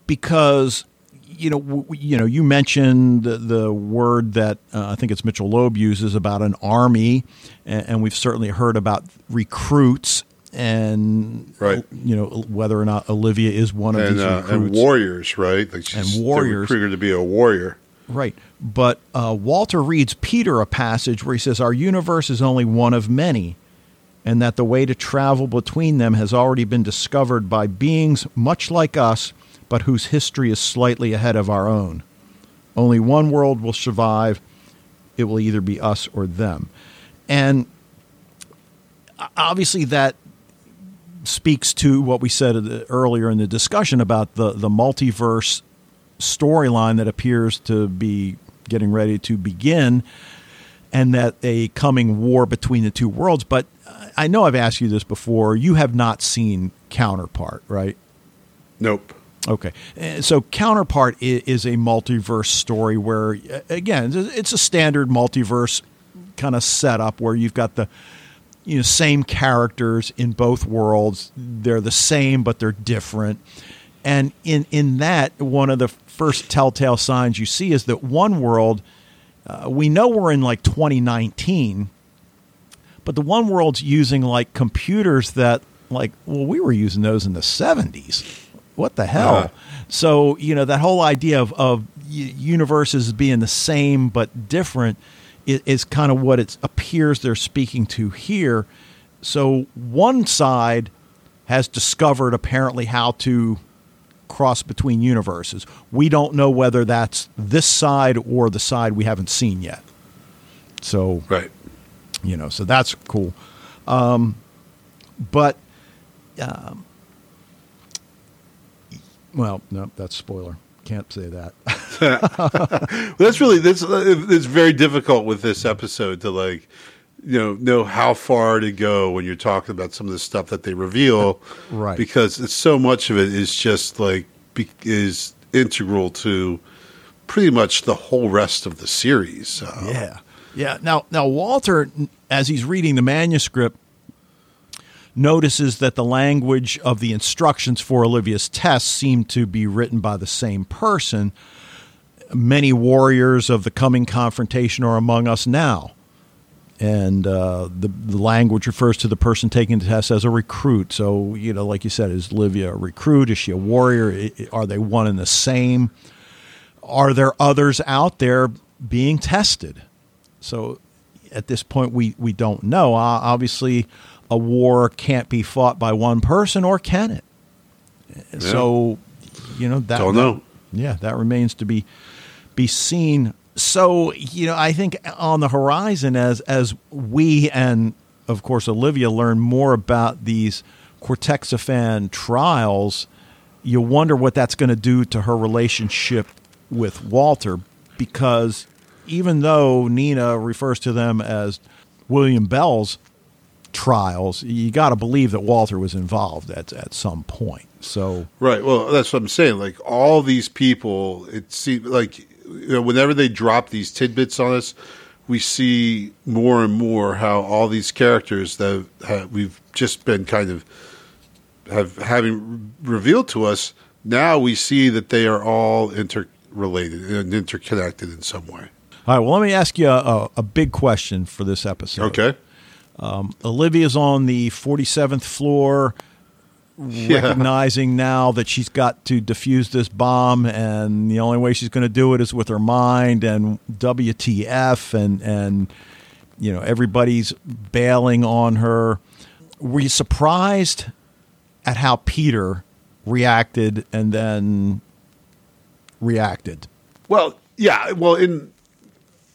Because you know, w- you know, you mentioned the, the word that uh, I think it's Mitchell Loeb uses about an army, and, and we've certainly heard about recruits and right. you know whether or not Olivia is one of and, these uh, and warriors, right? Like and warriors, recruited to be a warrior, right? But uh, Walter reads Peter a passage where he says, "Our universe is only one of many." And that the way to travel between them has already been discovered by beings much like us, but whose history is slightly ahead of our own. Only one world will survive. It will either be us or them. And obviously, that speaks to what we said earlier in the discussion about the, the multiverse storyline that appears to be getting ready to begin and that a coming war between the two worlds. But I know I've asked you this before. You have not seen Counterpart, right? Nope. Okay. So Counterpart is a multiverse story where, again, it's a standard multiverse kind of setup where you've got the you know same characters in both worlds. They're the same, but they're different. And in in that, one of the first telltale signs you see is that one world. Uh, we know we're in like 2019, but the one world's using like computers that like well we were using those in the 70s. What the hell? Uh-huh. So you know that whole idea of of universes being the same but different is kind of what it appears they're speaking to here. So one side has discovered apparently how to cross between universes. We don't know whether that's this side or the side we haven't seen yet. So right, you know, so that's cool. Um, but um, well, no, that's spoiler can't say that. (laughs) that's really that's it's very difficult with this episode to like you know know how far to go when you're talking about some of the stuff that they reveal, right? Because it's so much of it is just like is integral to pretty much the whole rest of the series. yeah, yeah. Now, now Walter, as he's reading the manuscript, notices that the language of the instructions for Olivia's test seem to be written by the same person. Many warriors of the coming confrontation are among us now. And uh, the, the language refers to the person taking the test as a recruit. So, you know, like you said, is Olivia a recruit? Is she a warrior? Are they one and the same? Are there others out there being tested? So, at this point, we, we don't know. Uh, obviously, a war can't be fought by one person, or can it? Yeah. So, you know that. Don't know. Yeah, that remains to be be seen. So, you know, I think on the horizon, as as we and of course Olivia learn more about these Cortexiphan trials, you wonder what that's going to do to her relationship with Walter, because even though Nina refers to them as William Bells, trials, you got to believe that Walter was involved at at some point. So right. Well, that's what I'm saying. Like all these people, it seems like you know, whenever they drop these tidbits on us, we see more and more how all these characters that have, we've just been kind of have having revealed to us. Now we see that they are all interrelated and interconnected in some way. All right. Well, let me ask you a, a big question for this episode. Okay. Um, Olivia's on the 47th floor, yeah. recognizing now that she's got to defuse this bomb, and the only way she's going to do it is with her mind. And WTF, and and you know everybody's bailing on her. Were you surprised at how Peter reacted and then reacted? Well, yeah. Well, in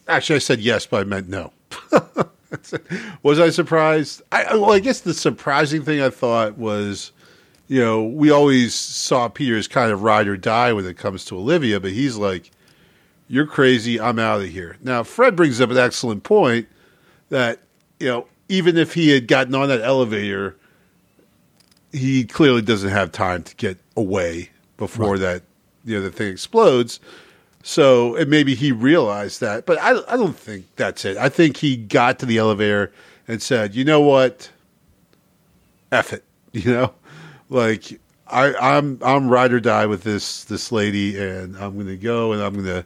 actually, I said yes, but I meant no. (laughs) was I surprised? I, well, I guess the surprising thing I thought was, you know, we always saw Peter as kind of ride or die when it comes to Olivia, but he's like, "You're crazy. I'm out of here." Now, Fred brings up an excellent point that you know, even if he had gotten on that elevator, he clearly doesn't have time to get away before right. that you know the thing explodes. So and maybe he realized that, but I, I don't think that's it. I think he got to the elevator and said, "You know what? F it." (laughs) You know, like I, I'm I'm ride or die with this this lady, and I'm going to go, and I'm going to,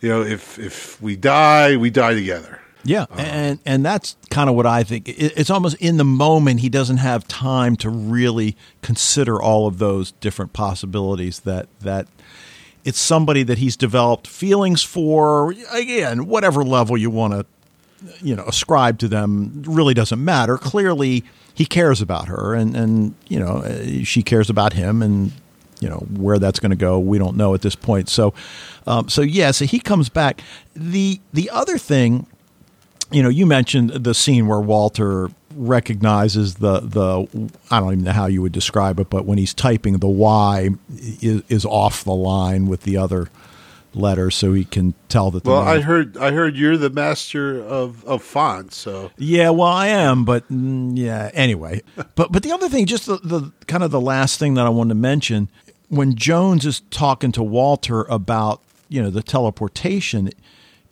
you know, if if we die, we die together. Yeah, uh-huh. and and that's kind of what I think. It's almost in the moment he doesn't have time to really consider all of those different possibilities that that it's somebody that he's developed feelings for. Again, whatever level you want to, you know, ascribe to them really doesn't matter. Clearly, he cares about her, and and you know, uh, she cares about him, and you know where that's going to go, we don't know at this point. So, um, so yeah, so he comes back. the The other thing, you know, you mentioned the scene where Walter recognizes the the I don't even know how you would describe it, but when he's typing, the Y is, is off the line with the other letter, so he can tell that. well, I heard I heard you're the master of of fonts, so yeah. Well, I am, but mm, yeah. Anyway, (laughs) but but the other thing, just the, the kind of the last thing that I wanted to mention, when Jones is talking to Walter about you know the teleportation,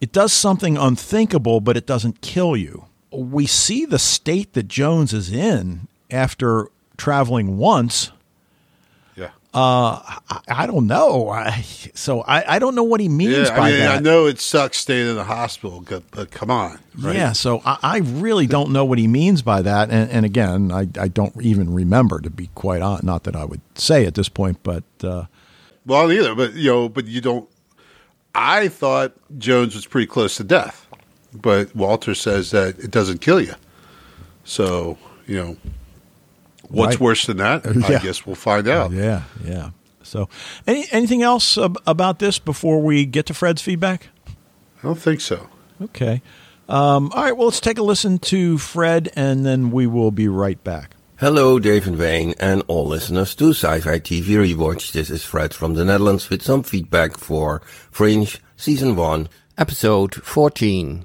it does something unthinkable, but it doesn't kill you we see the state that Jones is in after traveling once. Yeah. Uh, I, I don't know. I, so I, I don't know what he means yeah, by I mean, that. I know it sucks staying in the hospital, but come on. Right? Yeah. So I, I, really don't know what he means by that. And, and, again, I, I don't even remember to be quite honest. Not that I would say at this point, but. Uh, well, neither. But you know, but you don't. I thought Jones was pretty close to death but Walter says that it doesn't kill you. So you know, what's right. worse than that? (laughs) Yeah. I guess we'll find out. Yeah, yeah. So, any anything else ab- about this before we get to Fred's feedback? I don't think so. Okay. Um, all right. Well, let's take a listen to Fred, and then we will be right back. Hello, Dave and Wayne, and all listeners to Sci-Fi TV Rewatch. This is Fred from the Netherlands with some feedback for Fringe Season 1, Episode 14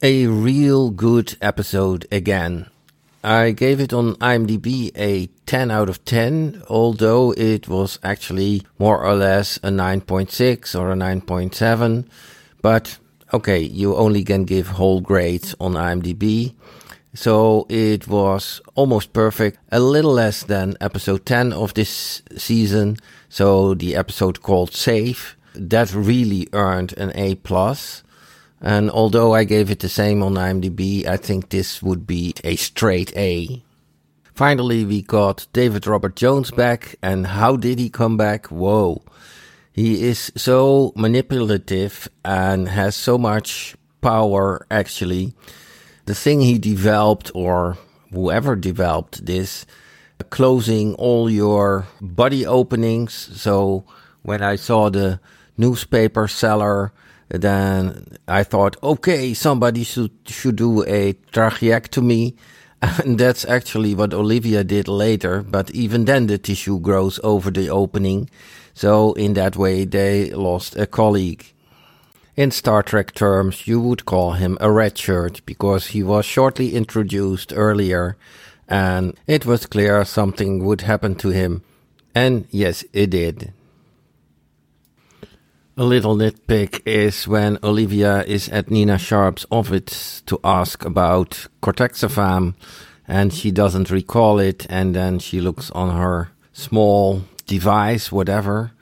a real good episode again. I gave it on IMDb a 10 out of 10, although it was actually more or less a 9.6 or a 9.7. But okay, you only can give whole grades on IMDb. So it was almost perfect, a little less than episode 10 of this season. So the episode called Safe, that really earned an A plus. And although I gave it the same on IMDb, I think this would be a straight A. Finally, we got David Robert Jones back, and how did he come back? Whoa. He is so manipulative and has so much power, actually. The thing he developed, or whoever developed this, closing all your body openings. So when I saw the newspaper seller then I thought, okay, somebody should should do a tracheectomy, (laughs) and that's actually what Olivia did later. But even then, the tissue grows over the opening, so in that way, they lost a colleague. In Star Trek terms, you would call him a red shirt because he was shortly introduced earlier and it was clear something would happen to him. And yes, it did. A little nitpick is when Olivia is at Nina Sharp's office to ask about Cortexiphan and she doesn't recall it and then she looks on her small device, whatever,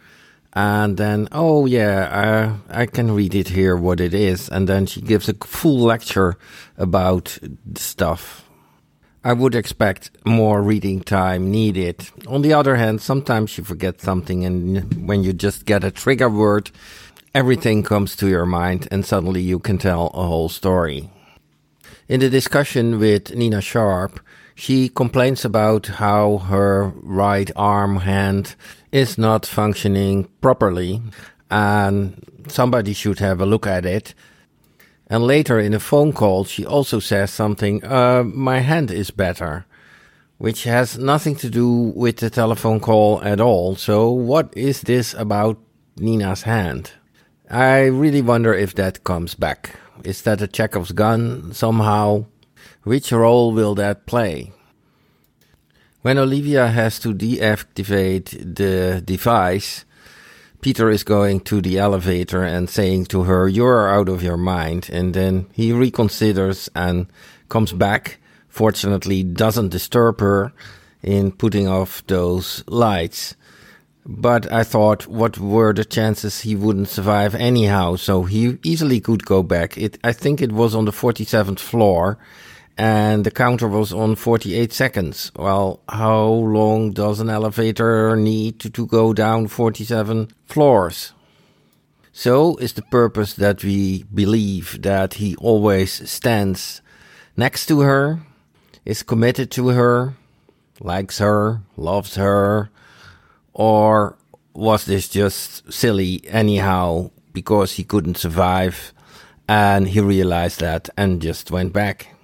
and then, oh yeah, uh, I can read it here what it is. And then she gives a full lecture about stuff. I would expect more reading time needed. On the other hand, sometimes you forget something, and when you just get a trigger word, everything comes to your mind, and suddenly you can tell a whole story. In the discussion with Nina Sharp, she complains about how her right arm hand is not functioning properly, and somebody should have a look at it. And later in a phone call, she also says something, uh, my hand is better, which has nothing to do with the telephone call at all. So what is this about Nina's hand? I really wonder if that comes back. Is that a Chekhov's gun somehow? Which role will that play? When Olivia has to deactivate the device, Peter is going to the elevator and saying to her, You're out of your mind. And then he reconsiders and comes back. Fortunately, doesn't disturb her in putting off those lights. But I thought, what were the chances he wouldn't survive anyhow? So he easily could go back. It, I think it was on the 47th floor and the counter was on 48 seconds. Well, how long does an elevator need to, to go down 47 floors? So is the purpose that we believe that he always stands next to her, is committed to her, likes her, loves her, or was this just silly anyhow because he couldn't survive and he realized that and just went back?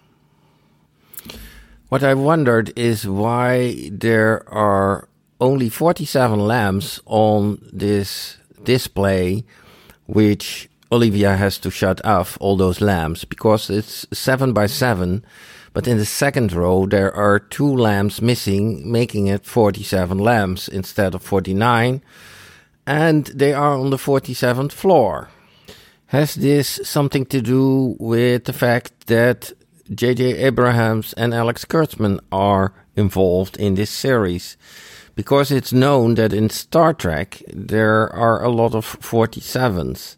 What I wondered is why there are only 47 lamps on this display, which Olivia has to shut off all those lamps because it's 7 by 7. But in the second row, there are two lamps missing, making it 47 lamps instead of 49. And they are on the 47th floor. Has this something to do with the fact that J.J. Abrams and Alex Kurtzman are involved in this series. Because it's known that in Star Trek there are a lot of 47s.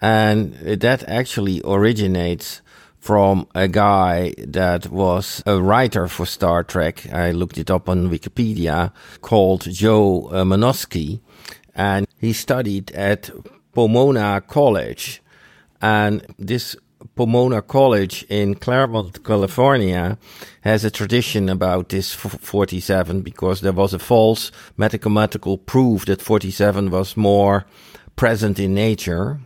And that actually originates from a guy that was a writer for Star Trek. I looked it up on Wikipedia called Joe uh, Menosky. And he studied at Pomona College. And this Pomona College in Claremont, California, has a tradition about this 47 because there was a false mathematical proof that 47 was more present in nature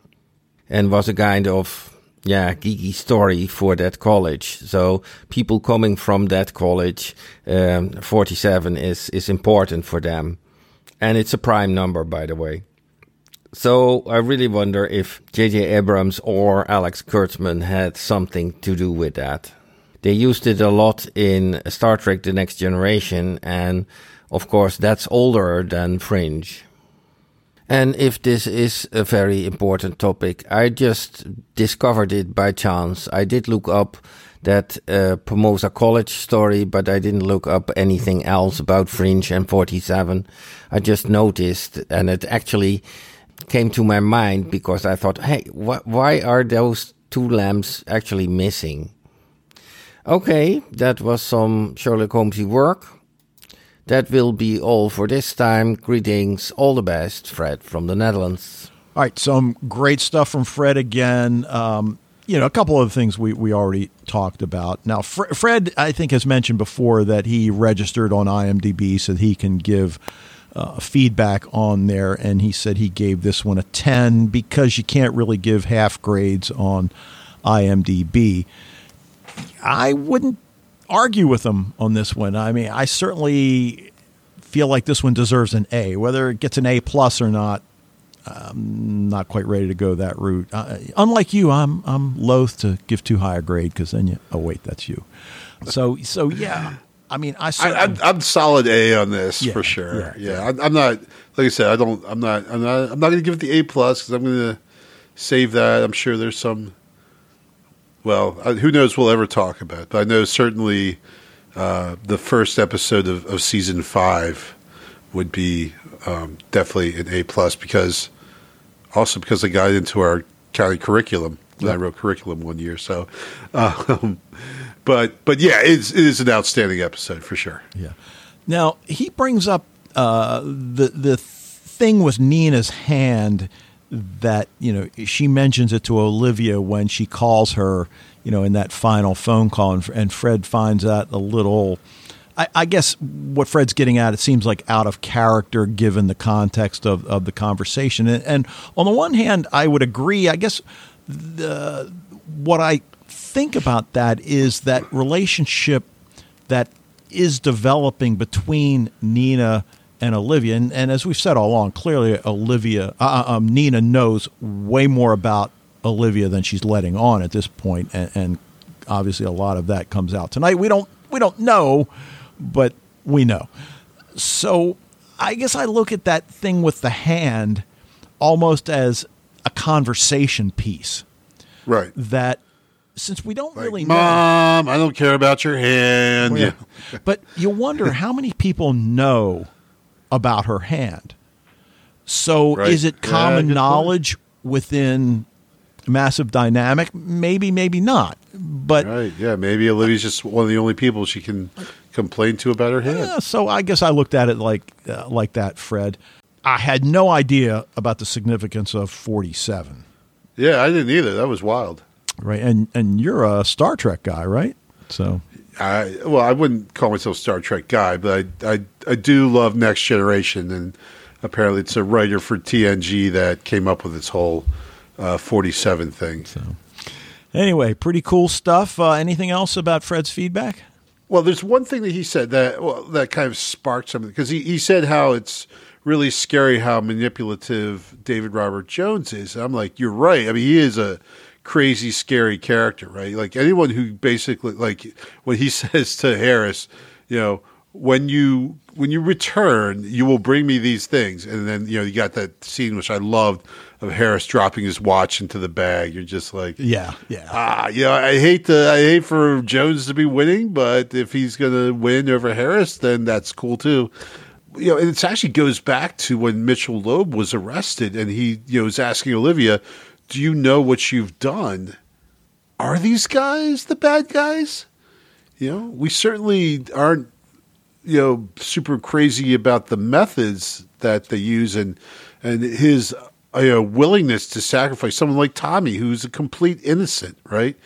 and was a kind of yeah, geeky story for that college. So people coming from that college, um, 47 is, is important for them. And it's a prime number, by the way. So I really wonder if J.J. Abrams or Alex Kurtzman had something to do with that. They used it a lot in Star Trek The Next Generation, and of course, that's older than Fringe. And if this is a very important topic, I just discovered it by chance. I did look up that uh, Pomona College story, but I didn't look up anything else about Fringe and 47. I just noticed, and it actually came to my mind because I thought, hey, wh- why are those two lamps actually missing? Okay, that was some Sherlock Holmesy work. That will be all for this time. Greetings, all the best, Fred from the Netherlands. All right, some great stuff from Fred again. Um, you know, a couple of things we, we already talked about. Now, Fre- Fred, I think, has mentioned before that he registered on IMDb so he can give uh, feedback on there, and he said he gave this one a 10 because you can't really give half grades on IMDb. I wouldn't argue with him on this one. I mean, I certainly feel like this one deserves an A. Whether it gets an A plus or not, I'm not quite ready to go that route. Uh, unlike you, I'm I'm loath to give too high a grade because then you. Oh wait, that's you. So so yeah. I mean, I, I I'm, I'm solid A on this Yeah, for sure. yeah, Yeah, I'm, I'm not like I said. I don't. I'm not. I'm not. I'm not going to give it the A plus because I'm going to save that. I'm sure there's some. Well, uh, who knows? We'll ever talk about, it. but I know certainly uh, the first episode of, of season five would be um, definitely an A plus because also because I got into our county curriculum when I wrote curriculum one year. So, (laughs) um, but but yeah, it's, it is an outstanding episode for sure. Yeah. Now he brings up uh, the the thing with Nina's hand that you know she mentions it to Olivia when she calls her, you know, in that final phone call, and, and Fred finds that a little. I, I guess what Fred's getting at, it seems like out of character given the context of, of the conversation. And, and on the one hand, I would agree. I guess the what I think about that is that relationship that is developing between Nina and Olivia. And, and as we've said all along, clearly Olivia, uh, um, Nina knows way more about Olivia than she's letting on at this point, and, and obviously a lot of that comes out tonight. We don't we don't know, but we know. So I guess I look at that thing with the hand almost as a conversation piece Right. that since we don't Like, really know Mom, I don't care about your hand. yeah. but you wonder how many people know about her hand. So Right. is it Yeah, common point. knowledge within Massive Dynamic? Maybe, maybe not. But Right. Yeah. Maybe Olivia's just one of the only people she can complain to about her hand. uh, so I guess I looked at it like uh, like that, Fred. I had no idea about the significance of 47. Yeah, I didn't either. That was wild. Right. And and you're a Star Trek guy, right? So I well, I wouldn't call myself a Star Trek guy, but I, I I do love Next Generation, and apparently it's a writer for TNG that came up with this whole uh, forty seven thing. So, anyway, pretty cool stuff. Uh, anything else about Fred's feedback? Well, there's one thing that he said that well, that kind of sparked something because he, he said how it's really scary how manipulative David Robert Jones is. And I'm like, you're right. I mean, he is a crazy, scary character, right? Like anyone who basically like when he (laughs) says to Harris, you know, when you when you return, you will bring me these things, and then you know you got that scene which I loved of Harris dropping his watch into the bag. You're just like, Yeah, yeah. Ah, you know, I hate to, I hate for Jones to be winning, but if he's going to win over Harris, then that's cool too. You know, and it actually goes back to when Mitchell Loeb was arrested, and he, you know, was asking Olivia, "Do you know what you've done? Are these guys the bad guys?" You know, we certainly aren't, you know, super crazy about the methods that they use, and and his uh, you know, willingness to sacrifice someone like Tommy, who's a complete innocent, right?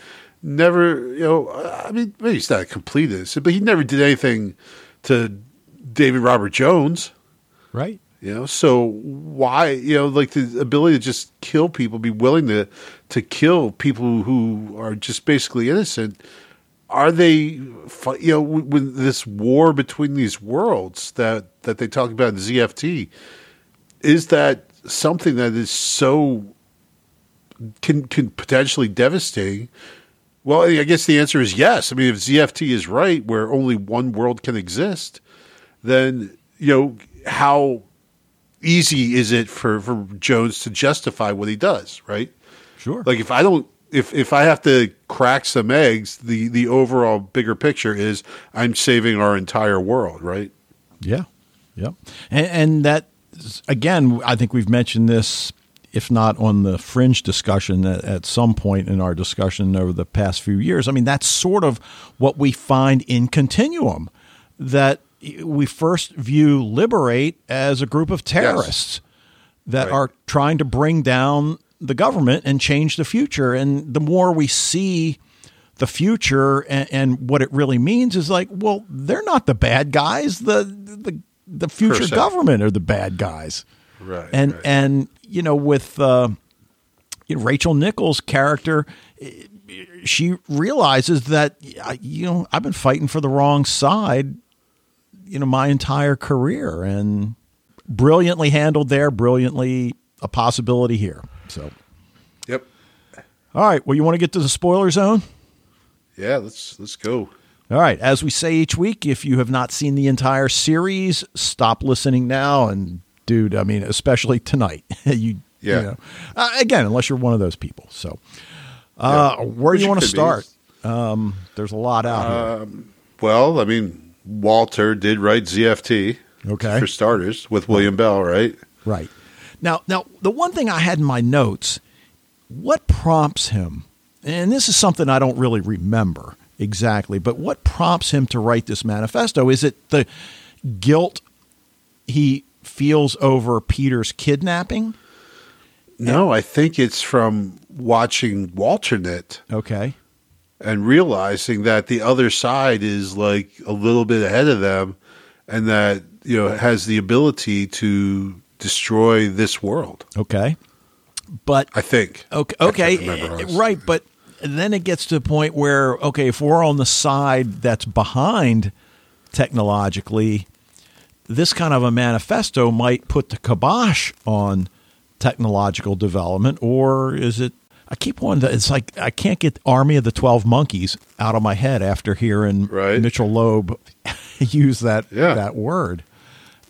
Never, you know, I mean, maybe he's not a complete innocent, but he never did anything to David Robert Jones, right. You know. So why, you know, like the ability to just kill people, be willing to to kill people who are just basically innocent? Are they, you know, with this war between these worlds that that they talk about in ZFT? Is that something that is so can can potentially devastating? Well, I guess the answer is yes. I mean, if ZFT is right, where only one world can exist, then you know how easy is it for for Jones to justify what he does, right? Sure. Like if I don't if if I have to crack some eggs, the the overall bigger picture is I'm saving our entire world, right? Yeah, yeah, and, and that again, I think we've mentioned this, if not on the fringe discussion, at, at some point in our discussion over the past few years. I mean, that's sort of what we find in Continuum that we first view Liber8 as a group of terrorists that Right. are trying to bring down the government and change the future. And the more we see the future and, and what it really means is like, well, they're not the bad guys. The the the future Percent. government are the bad guys. Right. And right. and you know with uh, you know, Rachel Nichols' character, she realizes that you know I've been fighting for the wrong side, you know, my entire career, and brilliantly handled there, brilliantly a possibility here. So, Yep. all right. Well, you want to get to the spoiler zone? Yeah, let's let's go. All right. As we say each week, if you have not seen the entire series, stop listening now. And, dude, I mean, especially tonight. (laughs) you, Yeah. You know, uh, again, unless you're one of those people. So, uh, where do you want to start? Um, there's a lot out here. Well, I mean, Walter did write ZFT. Okay. For starters, with William Bell, right? Right. Now, now the one thing I had in my notes, what prompts him? And this is something I don't really remember exactly, but what prompts him to write this manifesto? Is it the guilt he feels over Peter's kidnapping? No, I think it's from watching Walternate Okay. And realizing that the other side is like a little bit ahead of them and that, you know, has the ability to destroy this world. Okay. But I think. Okay, okay, eh, honestly. right, but then it gets to the point where okay, if we're on the side that's behind technologically, this kind of a manifesto might put the kibosh on technological development, or is it? I keep wanting to. It's like I can't get Army of the Twelve Monkeys out of my head after hearing Right. Mitchell Loeb (laughs) use that Yeah. that word.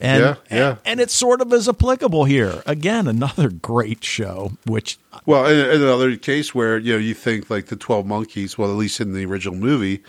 And, Yeah, yeah. and it sort of is applicable here. Again, another great show, which Well, in, in another case where you know you think like the Twelve Monkeys, well, at least in the original movie,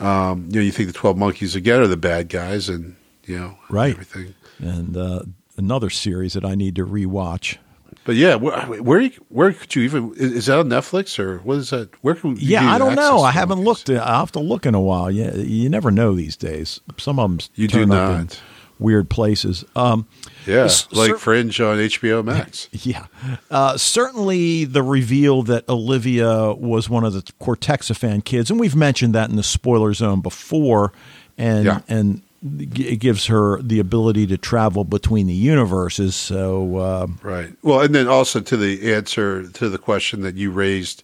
um, you know, you think the Twelve Monkeys again are the bad guys, and you know, Right. everything. and uh, another series that I need to rewatch. But yeah, where where, where could you even is, that on Netflix or what is that? Where can you Yeah, I don't know. I haven't looked. I'll have to look in a while. Yeah, you never know these days. Some of them You do not. weird places. Um, Yeah, like cer- Fringe on HBO Max. (laughs) yeah, uh, certainly the reveal that Olivia was one of the Cortexiphan kids, and we've mentioned that in the spoiler zone before, and Yeah. and it gives her the ability to travel between the universes. So. Uh, Right. Well, and then also to the answer to the question that you raised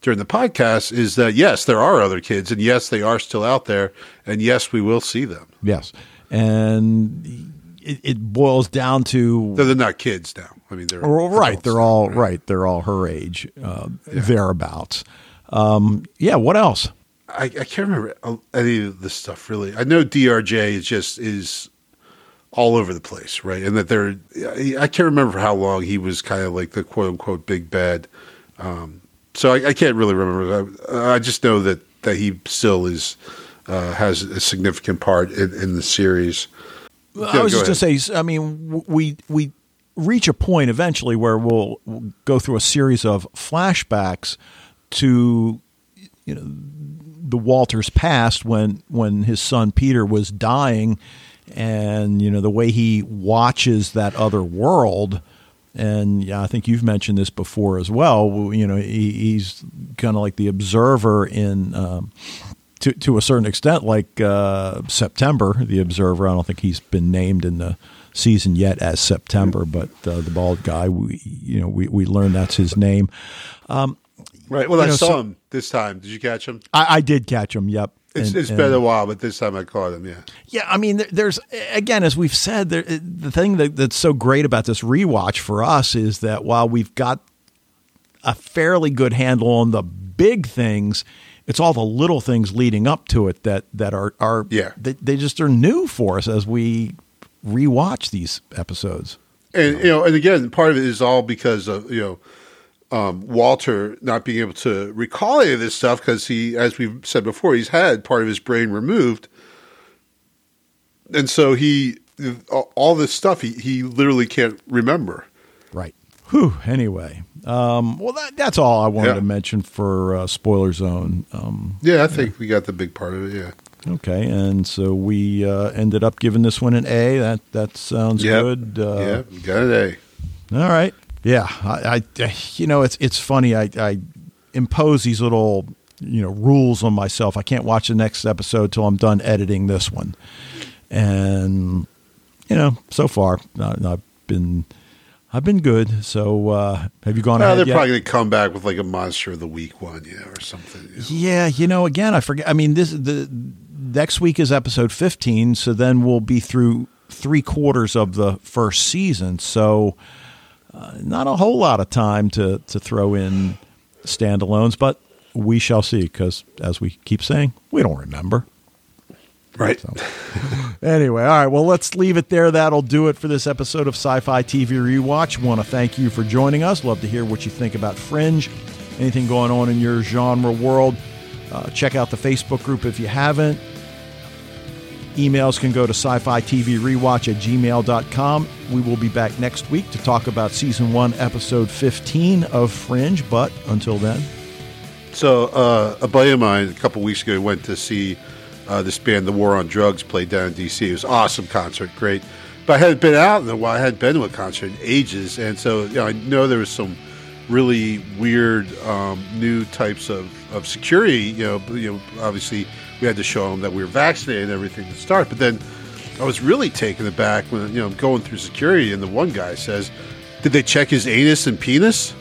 during the podcast is that yes, there are other kids, and yes, they are still out there, and yes, we will see them. Yes, and it, it boils down to they're not kids now. I mean, they're well, right. adults. They're all right. They're all her age, uh, thereabouts. Um, yeah. What else? I, I can't remember any of this stuff really. I know DRJ is just is all over the place, right? And that they're I can't remember how long he was kind of like the quote unquote big bad. Um, so I, I can't really remember. I, I just know that that he still is uh, has a significant part in, in the series. I Yeah, was go just going to say. I mean, we we reach a point eventually where we'll, we'll go through a series of flashbacks to you know the Walters past when when his son Peter was dying, and you know the way he watches that other world. And yeah, I think you've mentioned this before as well. You know, he, he's kind of like the observer in um, to to a certain extent, like uh, September, the Observer. I don't think he's been named in the season yet as September, but uh, the bald guy, we you know we we learned that's his name. Right. Well, You I know, saw so- him this time. Did you catch him? I, I did catch him. Yep. It's, And- it's and- been a while, but this time I caught him. Yeah. Yeah, I mean, there, there's again, as we've said, there, the thing that, that's so great about this rewatch for us is that while we've got a fairly good handle on the big things, it's all the little things leading up to it that that are are Yeah. they, they just are new for us as we rewatch these episodes. And you know, and again, part of it is all because of you know um, Walter not being able to recall any of this stuff because he, as we've said before, he's had part of his brain removed, and so he all this stuff he he literally can't remember. Right. Whew. Anyway, um, well, that, that's all I wanted Yeah. to mention for uh, spoiler zone. Um, Yeah, I think we got the big part of it. Yeah, Okay, and so we uh, ended up giving this one an A. That that sounds Yep. good. Uh, yeah, got an A. All right. Yeah, I, I, you know, it's it's funny. I, I impose these little, you know, rules on myself. I can't watch the next episode till I'm done editing this one, and you know, so far I, I've been, I've been good. So, uh, have you gone ahead they're yet? probably going to come back with like a monster of the week one, yeah, or something. you know. Yeah, you know, again, I forget. I mean, this the next week is episode fifteen, so then we'll be through three quarters of the first season. So, uh, not a whole lot of time to to throw in standalones, but we shall see. Because as we keep saying, we don't remember. Right. So, (laughs) anyway, all right. Well, let's leave it there. That'll do it for this episode of Sci Fi TV Rewatch. Want to thank you for joining us. Love to hear what you think about Fringe, anything going on in your genre world. Uh, check out the Facebook group if you haven't. Emails can go to sci fi TV rewatch at gmail.com. We will be back next week to talk about season one, episode 15 of Fringe. But until then, So uh, a buddy of mine a couple weeks ago went to see uh, this band, The War on Drugs, played down in D.C. It was awesome concert, great. But I hadn't been out in a while. I hadn't been to a concert in ages, and so you know, I know there was some really weird um, new types of, of security. You know, you know, obviously we had to show them that we were vaccinated and everything to start. But then I was really taken aback when you know I'm going through security, and the one guy says, "Did they check his anus and penis?"